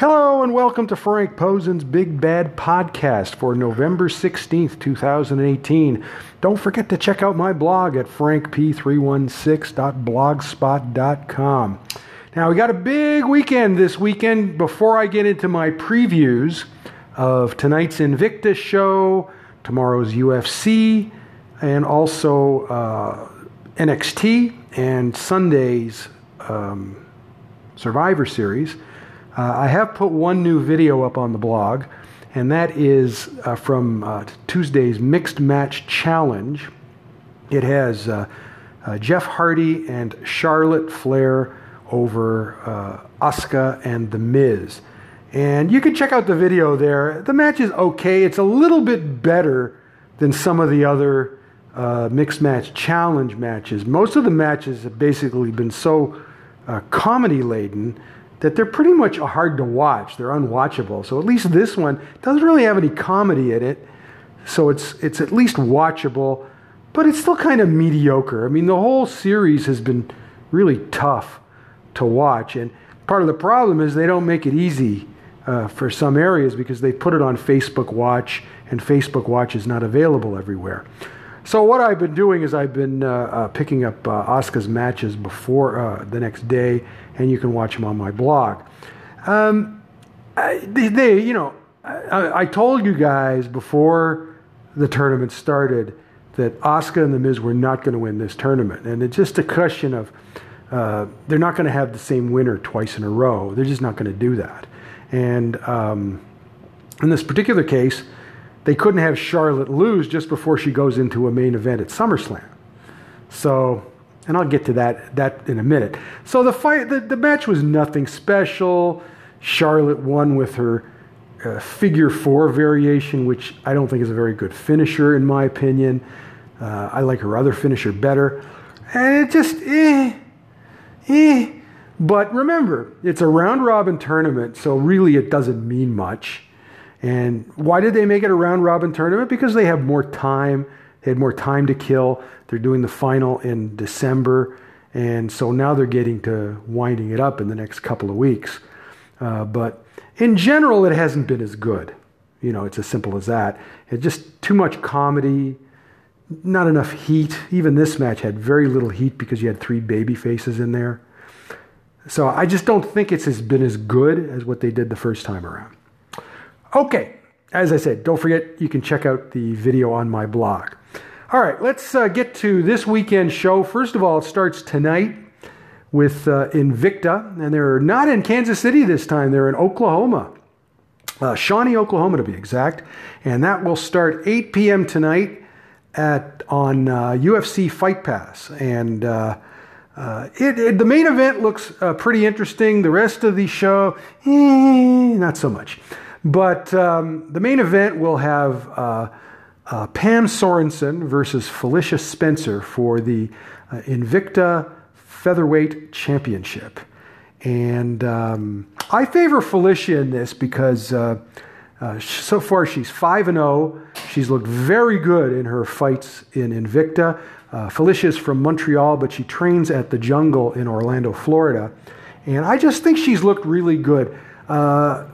Hello and welcome to Frank Posen's Big Bad Podcast for November 16th, 2018. Don't forget to check out my blog at frankp316.blogspot.com. Now, we got a big weekend this weekend. Before I get into my previews of tonight's Invicta show, tomorrow's UFC, and also uh, NXT, and Sunday's um, Survivor Series, uh, I have put one new video up on the blog, and that is uh, from uh, Tuesday's Mixed Match Challenge. It has uh, uh, Jeff Hardy and Charlotte Flair over uh, Asuka and The Miz. And you can check out the video there. The match is okay. It's a little bit better than some of the other uh, mixed match challenge matches. Most of the matches have basically been so uh, comedy laden that they're pretty much hard to watch. They're unwatchable. So at least this one doesn't really have any comedy in it. So it's it's at least watchable, but it's still kind of mediocre. I mean, the whole series has been really tough to watch, and part of the problem is they don't make it easy uh, for some areas because they put it on Facebook Watch, and Facebook Watch is not available everywhere. So what I've been doing is I've been uh, uh, picking up uh, Asuka's matches before uh, the next day, and you can watch them on my blog. Um, they, they, you know, I, I, told you guys before the tournament started that Asuka and The Miz were not going to win this tournament, and it's just a question of uh, they're not going to have the same winner twice in a row. They're just not going to do that. And um, in this particular case, they couldn't have Charlotte lose just before she goes into a main event at SummerSlam. So, and I'll get to that that in a minute. So the fight, the, the match was nothing special. Charlotte won with her uh, figure four variation, which I don't think is a very good finisher in my opinion. Uh, I like her other finisher better, and it just eh, eh. But remember, it's a round robin tournament, so really it doesn't mean much. And why did they make it a round robin tournament? Because they have more time. They had more time to kill. They're doing the final in December. And so now they're getting to winding it up in the next couple of weeks. Uh, but in general, it hasn't been as good. You know, it's as simple as that. It's just too much comedy, not enough heat. Even this match had very little heat because you had three baby faces in there. So I just don't think it's been as good as what they did the first time around. Okay, as I said, don't forget you can check out the video on my blog. All right, let's uh, get to this weekend show. First of all, it starts tonight with uh, Invicta, and they're not in Kansas City this time, they're in Oklahoma. Uh, Shawnee, Oklahoma to be exact. And that will start 8 p.m. tonight at on UFC uh, Fight Pass. And uh, uh, it, it, the main event looks uh, pretty interesting. The rest of the show, eh, not so much. But um, the main event will have uh, uh, Pam Sorenson versus Felicia Spencer for the uh, Invicta Featherweight Championship. And um, I favor Felicia in this because uh, uh, so far she's 5 and 0. She's looked very good in her fights in Invicta. Uh, Felicia is from Montreal, but she trains at the Jungle in Orlando, Florida. And I just think she's looked really good. Uh,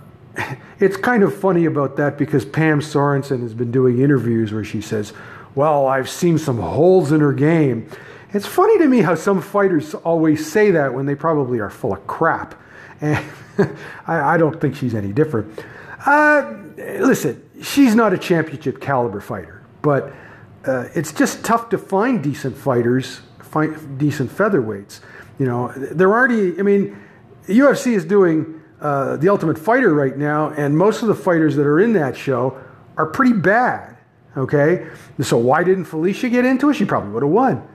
it's kind of funny about that because Pam Sorenson has been doing interviews where she says, Well, I've seen some holes in her game. It's funny to me how some fighters always say that when they probably are full of crap. And I, I, don't think she's any different. Uh, listen, she's not a championship caliber fighter, but uh, it's just tough to find decent fighters, find decent featherweights. You know, they're already, I mean, UFC is doing uh, the Ultimate Fighter right now, and most of the fighters that are in that show are pretty bad. Okay, so why didn't Felicia get into it? She probably would have won.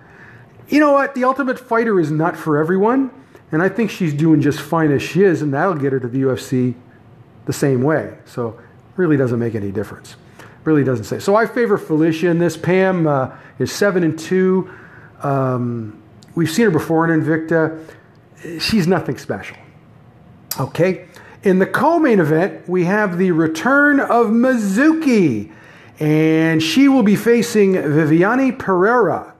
You know what? The Ultimate Fighter is not for everyone, and I think she's doing just fine as she is, and that'll get her to the UFC the same way. So really doesn't make any difference. Really doesn't say. So I favor Felicia in this. Pam uh, is seven and two. Um, we've seen her before in Invicta. She's nothing special. Okay. In the co-main event, we have the return of Mizuki, and she will be facing Viviane Pereira.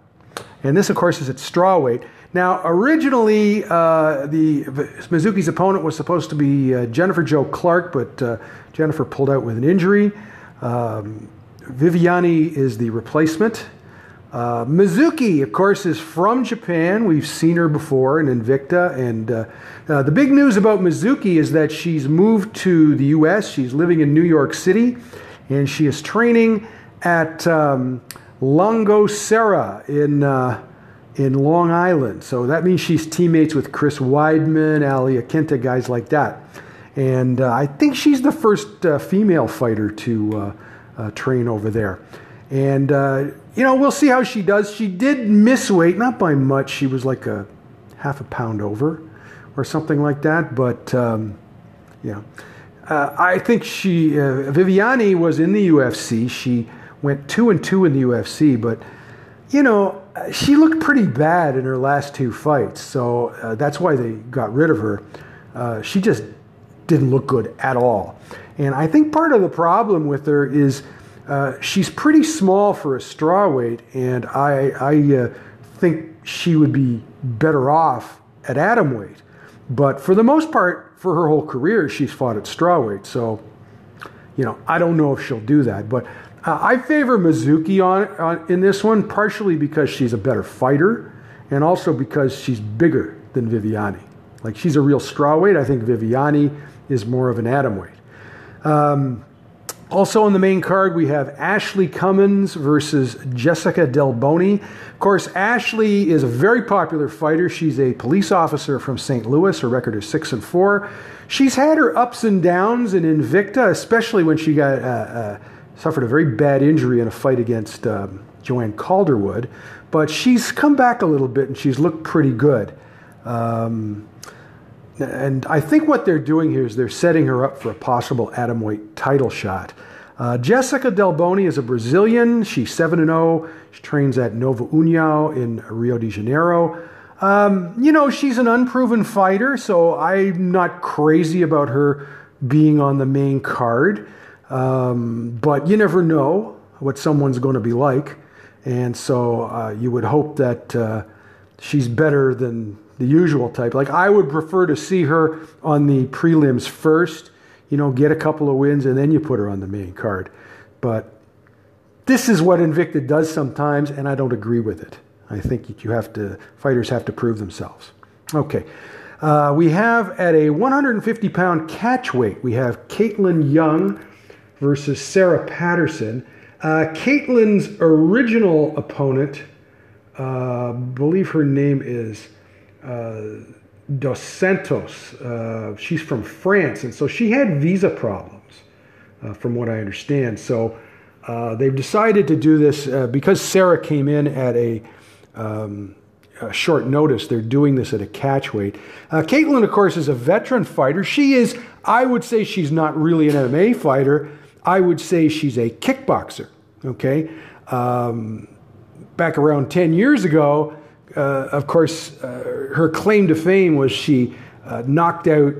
And this, of course, is at strawweight. Now, originally, uh, the Mizuki's opponent was supposed to be uh, Jennifer Jo Clark, but uh, Jennifer pulled out with an injury. Um, Viviane is the replacement. Uh, Mizuki, of course, is from Japan. We've seen her before in Invicta. And uh, uh, the big news about Mizuki is that she's moved to the U.S. She's living in New York City, and she is training at um, Longo Serra in uh, in Long Island. So that means she's teammates with Chris Weidman, Al Iaquinta, guys like that. And uh, I think she's the first uh, female fighter to train over there. And, you know, we'll see how she does. She did miss weight, not by much. She was like a half a pound over or something like that. But, um, yeah. Uh, I think she, Viviane was in the UFC. She went two and two in the UFC, but, you know, she looked pretty bad in her last two fights, so uh, that's why they got rid of her. Uh, she just didn't look good at all. And I think part of the problem with her is uh, she's pretty small for a straw weight, and I, I uh, think she would be better off at atom weight. But for the most part, for her whole career, she's fought at straw weight. So, you know, I don't know if she'll do that. But uh, I favor Mizuki on, on, in this one, partially because she's a better fighter, and also because she's bigger than Viviane. Like she's a real straw weight. I think Viviane is more of an atomweight. Um, also on the main card, we have Ashley Cummins versus Jessica Delboni. Of course, Ashley is a very popular fighter. She's a police officer from St. Louis. Her record is six and four. She's had her ups and downs in Invicta, especially when she got uh, uh, suffered a very bad injury in a fight against um, Joanne Calderwood, but she's come back a little bit and she's looked pretty good. Um, and I think what they're doing here is they're setting her up for a possible atomweight title shot. Uh, Jessica Delboni is a Brazilian. She's 7 0. She trains at Nova União in Rio de Janeiro. Um, you know, she's an unproven fighter, so I'm not crazy about her being on the main card. Um, but you never know what someone's going to be like. And so uh, you would hope that uh, she's better than the usual type. Like I would prefer to see her on the prelims first, you know, get a couple of wins, and then you put her on the main card. But this is what Invicta does sometimes, and I don't agree with it. I think you have to, fighters have to prove themselves. Okay. Uh, we have at a 150 pound catch weight, we have Kaitlin Young versus Sarah Patterson. Uh, Kaitlin's original opponent, uh, believe her name is Dos Santos. Uh, she's from France, and so she had visa problems, uh, from what I understand. So uh, they've decided to do this because Sarah came in at a um, short notice. They're doing this at a catch weight. Uh, Kaitlin, of course, is a veteran fighter. She is, I would say, she's not really an MMA fighter, I would say she's a kickboxer. Okay, um, back around ten years ago, uh, of course, uh, her claim to fame was she uh, knocked out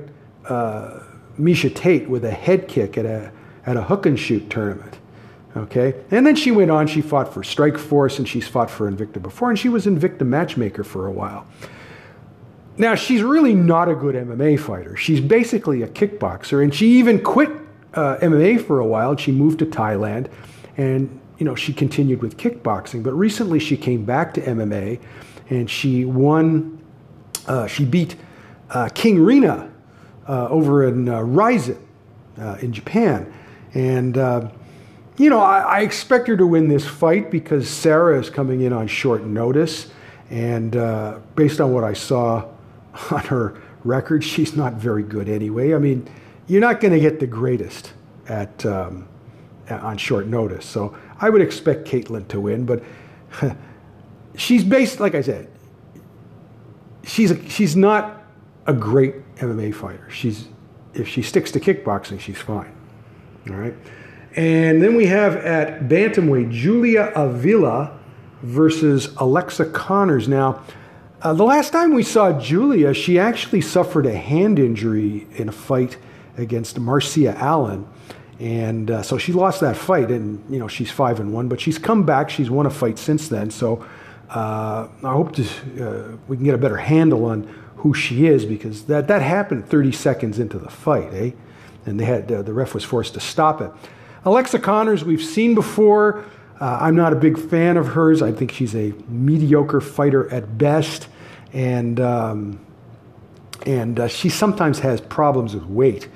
uh, Miesha Tate with a head kick at a at a hook and shoot tournament. Okay, and then she went on. She fought for Strikeforce and she's fought for Invicta before, and she was Invicta matchmaker for a while. Now she's really not a good MMA fighter. She's basically a kickboxer, and she even quit uh, MMA for a while. She moved to Thailand, and you know she continued with kickboxing. But recently, she came back to MMA, and she won. Uh, she beat uh, King Reina uh, over in uh, Rizin uh, in Japan, and you know I, I, expect her to win this fight because Sarah is coming in on short notice, and based on what I saw on her record, she's not very good anyway. I mean you're not going to get the greatest at um, on short notice. So I would expect Kaitlin to win, but she's based, like I said, she's a, she's not a great MMA fighter. She's if she sticks to kickboxing, she's fine. All right, and then we have at bantamweight Julia Avila versus Alexa Connors. Now. Uh, the last time we saw Julia, she actually suffered a hand injury in a fight against Marciea Allen. And uh, so she lost that fight, and you know she's five and one, but she's come back. She's won a fight since then. So uh, I hope to, uh, we can get a better handle on who she is because that, that happened 30 seconds into the fight, eh? And they had, uh, the ref was forced to stop it. Alexa Connors, we've seen before. Uh, I'm not a big fan of hers. I think she's a mediocre fighter at best. And, um, and uh, she sometimes has problems with weight,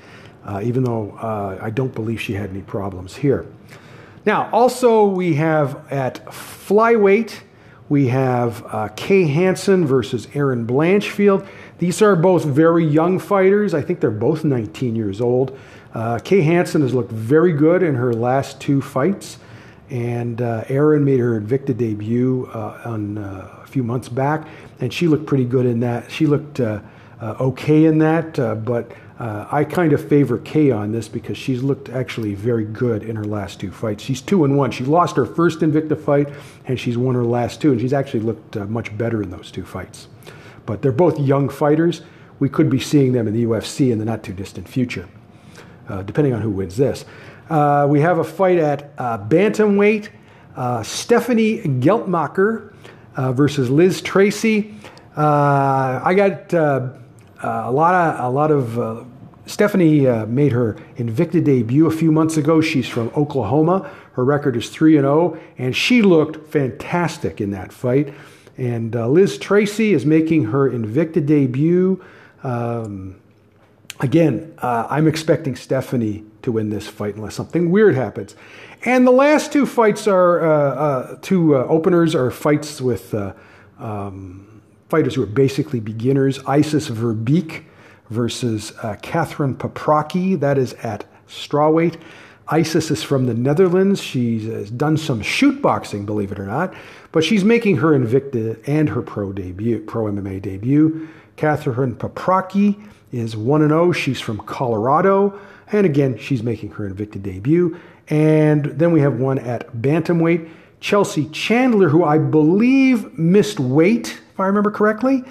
uh, even though I don't believe she had any problems here. Now, also, we have at flyweight, we have uh, Kay Hansen versus Erin Blanchfield. These are both very young fighters. I think they're both 19 years old. Uh, Kay Hansen has looked very good in her last two fights, and uh, Erin made her Invicta debut uh, on uh, a few months back, and she looked pretty good in that. She looked uh, uh, okay in that, but uh, I kind of favor Kay on this because she's looked actually very good in her last two fights. She's two and one. She lost her first Invicta fight, and she's won her last two, and she's actually looked uh, much better in those two fights. But they're both young fighters. We could be seeing them in the UFC in the not too distant future, uh, depending on who wins this. Uh, we have a fight at bantamweight. Stephanie Geltmacher versus Liz Tracy. I got uh, a lot of a lot of uh, Stephanie uh, made her Invicta debut a few months ago. She's from Oklahoma. Her record is three and zero, oh, and she looked fantastic in that fight. And uh, Liz Tracy is making her Invicta debut. Um, again, uh, I'm expecting Stephanie to win this fight unless something weird happens. And the last two fights are two openers are fights with. Um, fighters who are basically beginners. Isis Verbeek versus uh, Catherine Paprocki. That is at strawweight. Isis is from the Netherlands. She's done some shoot boxing, believe it or not, but she's making her Invicta and her pro debut, pro MMA debut. Catherine Paprocki is 1 0. She's from Colorado. And again, she's making her Invicta debut. And then we have one at Bantamweight. Chelsea Chandler, who I believe missed weight if I remember correctly.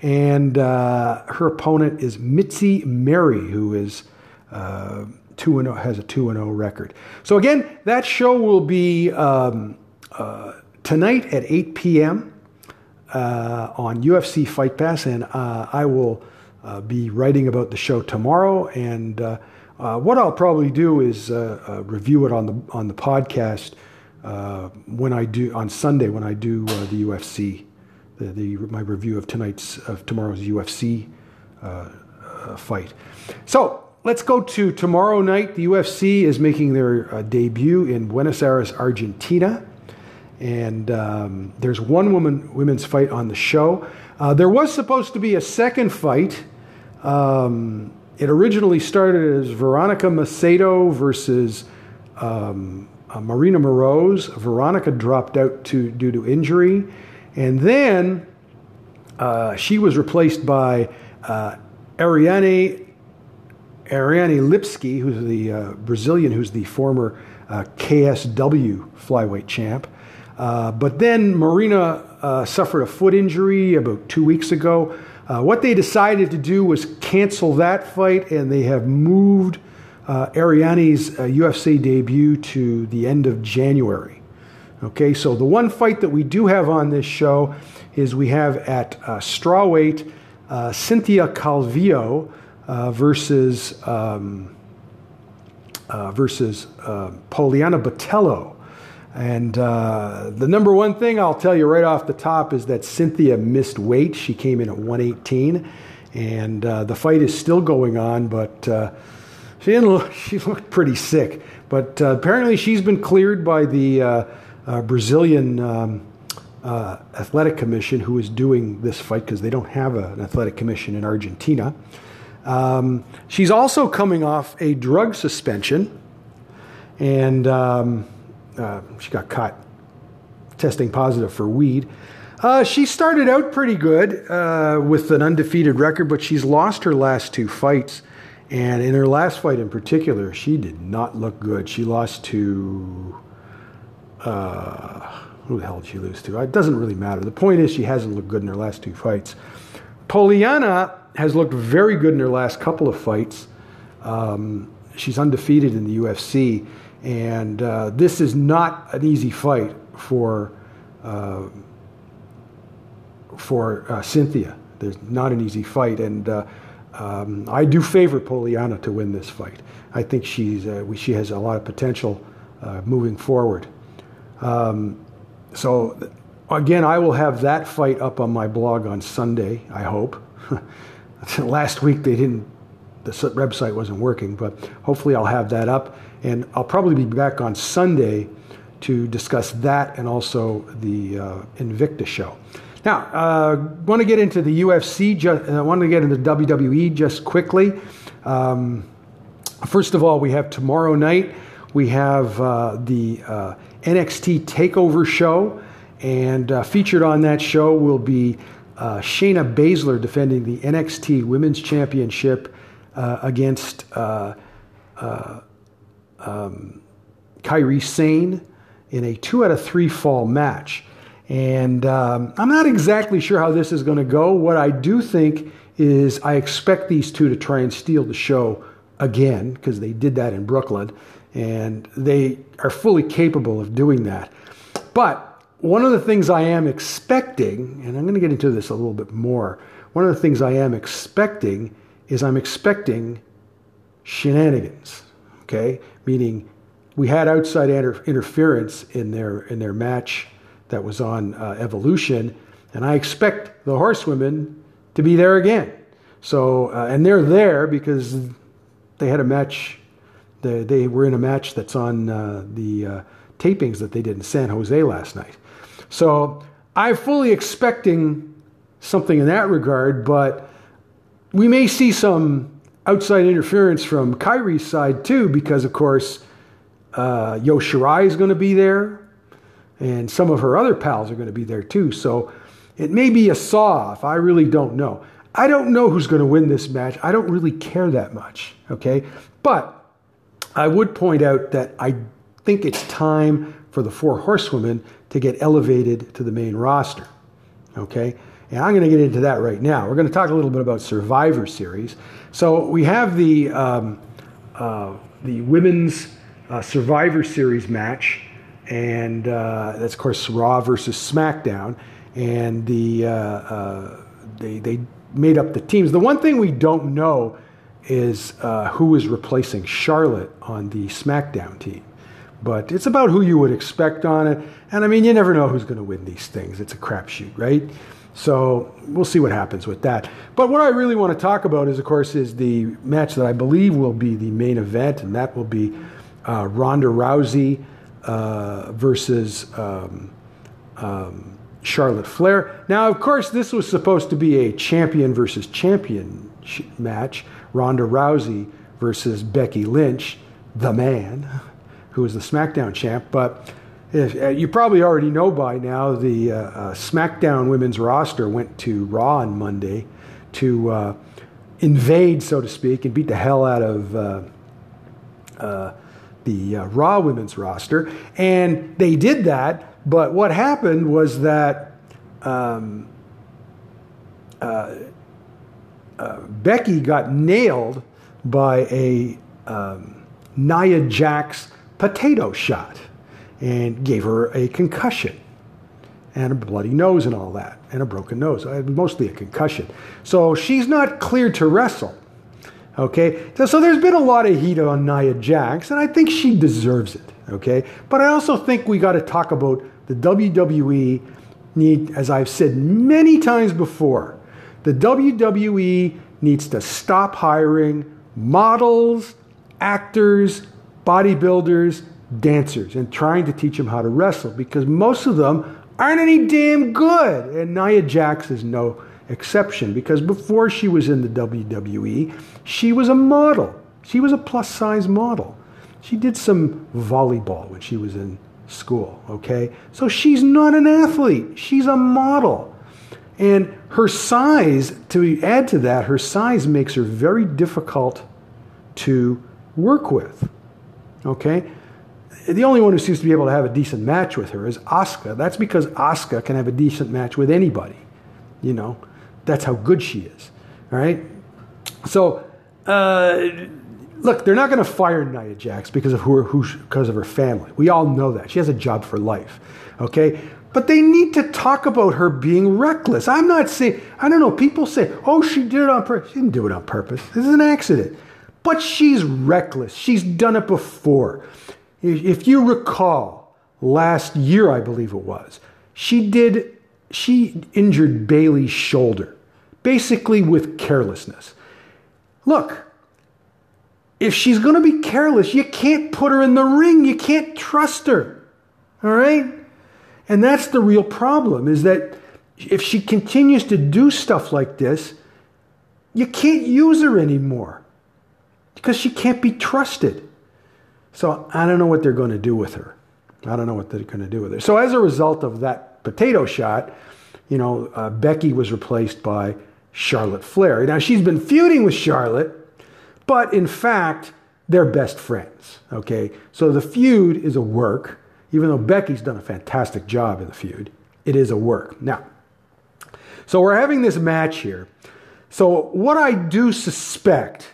And uh, her opponent is Mitzi Merry, who is uh, two and oh, has a two and zero oh record. So again, that show will be um, uh, tonight at 8 p.m. Uh, on UFC Fight Pass, and uh, I will uh, be writing about the show tomorrow. And what I'll probably do is review it on the on the podcast when I do on Sunday when I do the UFC the, the, my review of tonight's of tomorrow's UFC uh, uh, fight. So let's go to tomorrow night. The UFC is making their uh, debut in Buenos Aires, Argentina, and um, there's one woman women's fight on the show. Uh, there was supposed to be a second fight. Um, it originally started as Veronica Macedo versus um, uh, Marina Moroz. Veronica dropped out to, due to injury. And then uh, she was replaced by uh, Ariane, Ariane Lipski, who's the uh, Brazilian, who's the former uh, KSW flyweight champ. Uh, but then Marina uh, suffered a foot injury about two weeks ago. what they decided to do was cancel that fight, and they have moved Ariane's UFC debut to the end of January. Okay, so the one fight that we do have on this show is we have at uh, strawweight uh, Cynthia Calvillo uh, versus um, uh, versus uh, Poliana Botelho. And uh, the number one thing I'll tell you right off the top is that Cynthia missed weight. She came in at 118, and the fight is still going on, but she look, she looked pretty sick. But apparently she's been cleared by the uh, Brazilian um, uh, athletic commission who is doing this fight because they don't have a, an athletic commission in Argentina. Um, she's also coming off a drug suspension, and um, uh, she got caught testing positive for weed. Uh, she started out pretty good uh, with an undefeated record, but she's lost her last two fights. And in her last fight in particular, she did not look good. She lost to uh, who the hell did she lose to? It doesn't really matter. The point is, she hasn't looked good in her last two fights. Poliana has looked very good in her last couple of fights. Um, she's undefeated in the UFC, and uh, this is not an easy fight for uh, for uh, Cynthia. There's not an easy fight, and uh, um, I do favor Poliana to win this fight. I think she's uh, she has a lot of potential moving forward. Um, so again, I will have that fight up on my blog on Sunday. I hope. Last week they didn't. The website wasn't working, but hopefully I'll have that up, and I'll probably be back on Sunday to discuss that and also the uh, Invicta show. Now, uh, want to get into the UFC. Just, I uh, want to get into WWE just quickly. Um, first of all, we have tomorrow night. We have uh, the uh, NXT Takeover show, and uh, featured on that show will be uh, Shayna Baszler defending the NXT Women's Championship uh, against uh, um, Kairi Sane in a two out of three fall match. And um, I'm not exactly sure how this is going to go. What I do think is I expect these two to try and steal the show again because they did that in Brooklyn and they are fully capable of doing that. But one of the things I am expecting, and I'm going to get into this a little bit more, one of the things I am expecting is I'm expecting shenanigans, okay? Meaning we had outside inter- interference in their, in their match that was on uh, Evolution, and I expect the horsewomen to be there again. So, uh, and they're there because they had a match they, they were in a match that's on uh, the uh, tapings that they did in San Jose last night. So I'm fully expecting something in that regard, but we may see some outside interference from Kairi's side too, because of course uh, Io Shirai is going to be there, and some of her other pals are going to be there too. So it may be a saw off. I really don't know. I don't know who's going to win this match. I don't really care that much. Okay, but I would point out that I think it's time for the four horsewomen to get elevated to the main roster. Okay? And I'm going to get into that right now. We're going to talk a little bit about Survivor Series. So we have the, um, uh, the women's uh, Survivor Series match, and uh, that's, of course, Raw versus SmackDown. And the, uh, uh, they, they made up the teams. The one thing we don't know is uh, who is replacing Charlotte on the SmackDown team. But it's about who you would expect on it. And I mean, you never know who's going to win these things. It's a crapshoot, right? So we'll see what happens with that. But what I really want to talk about is, of course, is the match that I believe will be the main event, and that will be uh, Ronda Rousey uh, versus um, um, Charlotte Flair. Now, of course, this was supposed to be a champion versus champion match, Ronda Rousey versus Becky Lynch, the man, who is the SmackDown champ. But if, uh, you probably already know by now the uh, uh, SmackDown women's roster went to Raw on Monday to uh, invade, so to speak, and beat the hell out of uh, uh, the Raw women's roster. And they did that, but what happened was that. Um, uh, Becky got nailed by a um, Nia Jax potato shot and gave her a concussion and a bloody nose and all that, and a broken nose, uh, mostly a concussion. So she's not cleared to wrestle. Okay, so, so there's been a lot of heat on Nia Jax, and I think she deserves it. Okay, but I also think we got to talk about the WWE need, as I've said many times before, the WWE needs to stop hiring models, actors, bodybuilders, dancers, and trying to teach them how to wrestle because most of them aren't any damn good. And Nia Jax is no exception because before she was in the WWE, she was a model. She was a plus size model. She did some volleyball when she was in school, okay? So she's not an athlete, she's a model. And her size, to add to that, her size makes her very difficult to work with. Okay? The only one who seems to be able to have a decent match with her is Asuka. That's because Asuka can have a decent match with anybody. You know, that's how good she is. All right? So, uh, look, they're not going to fire Nia Jax because of who, who, because of her family. We all know that. She has a job for life. Okay? But they need to talk about her being reckless. I'm not saying, I don't know, people say, oh, she did it on purpose. She didn't do it on purpose. This is an accident. But she's reckless. She's done it before. If you recall, last year, I believe it was, she did, she injured Bayley's shoulder, basically with carelessness. Look, if she's going to be careless, you can't put her in the ring. You can't trust her. All right? And that's the real problem is that if she continues to do stuff like this, you can't use her anymore because she can't be trusted. So I don't know what they're going to do with her. I don't know what they're going to do with her. So as a result of that potato shot, you know, uh, Becky was replaced by Charlotte Flair. Now she's been feuding with Charlotte, but in fact, they're best friends. Okay, so the feud is a work even though Becky's done a fantastic job in the feud, it is a work. Now, so we're having this match here. So, what I do suspect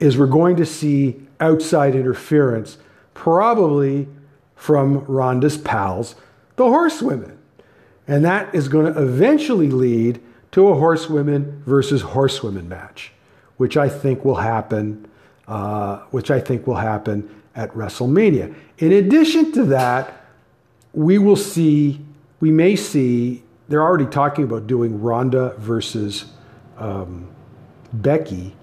is we're going to see outside interference, probably from Ronda's pals, the horsewomen. And that is going to eventually lead to a horsewomen versus horsewomen match, which I think will happen, uh, which I think will happen at WrestleMania. In addition to that, we will see, we may see, they're already talking about doing Ronda versus um, Becky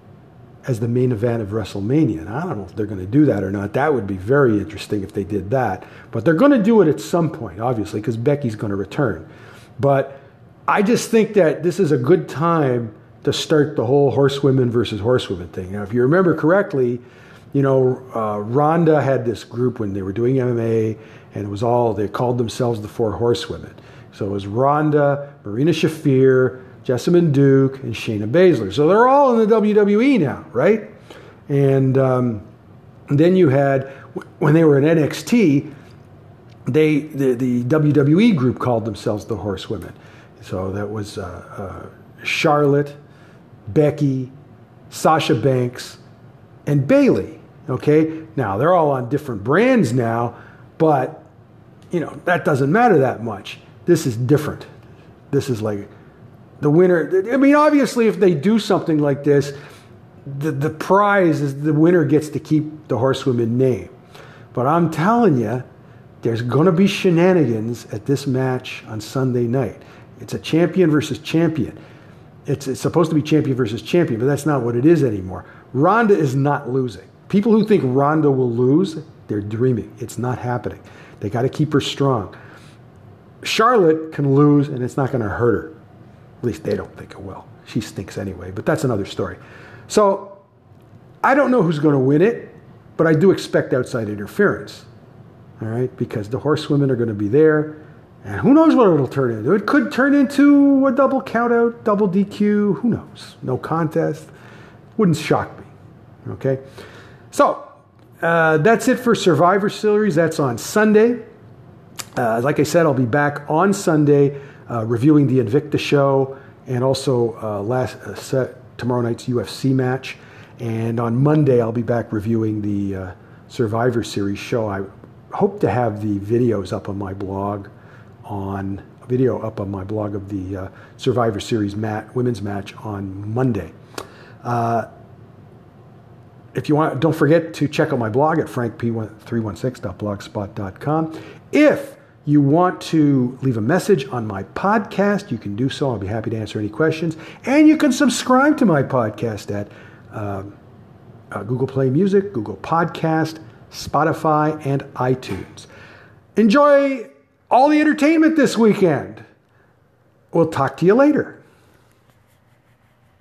as the main event of WrestleMania. And I don't know if they're going to do that or not. That would be very interesting if they did that. But they're going to do it at some point, obviously, because Becky's going to return. But I just think that this is a good time to start the whole horsewomen versus horsewomen thing. Now, if you remember correctly, you know, uh, Ronda had this group when they were doing MMA, and it was all, they called themselves the Four Horsewomen. So it was Ronda, Marina Shafir, Jessamyn Duke, and Shayna Baszler. So they're all in the WWE now, right? And um, then you had, when they were in NXT, they the, the WWE group called themselves the Horsewomen. So that was uh, uh, Charlotte, Becky, Sasha Banks, and Bayley. Okay, now they're all on different brands now, but you know that doesn't matter that much. This is different. This is like the winner. I mean, obviously, if they do something like this, the, the prize is the winner gets to keep the horsewoman name. But I'm telling you, there's going to be shenanigans at this match on Sunday night. It's a champion versus champion. It's, it's supposed to be champion versus champion, but that's not what it is anymore. Ronda is not losing. People who think Ronda will lose, they're dreaming. It's not happening. They got to keep her strong. Charlotte can lose and it's not going to hurt her. At least they don't think it will. She stinks anyway, but that's another story. So I don't know who's going to win it, but I do expect outside interference. All right, because the horsewomen are going to be there. And who knows what it'll turn into? It could turn into a double countout, double DQ. Who knows? No contest. Wouldn't shock me. Okay. So uh, that's it for Survivor Series. That's on Sunday. Uh, like I said, I'll be back on Sunday uh, reviewing the Invicta show and also uh, last uh, tomorrow night's UFC match. And on Monday, I'll be back reviewing the uh, Survivor Series show. I hope to have the videos up on my blog on a video up on my blog of the Survivor Series mat, women's match on Monday. Uh, if you want, don't forget to check out my blog at frankp316.blogspot.com. If you want to leave a message on my podcast, you can do so. I'll be happy to answer any questions. And you can subscribe to my podcast at uh, uh, Google Play Music, Google Podcast, Spotify, and iTunes. Enjoy all the entertainment this weekend. We'll talk to you later.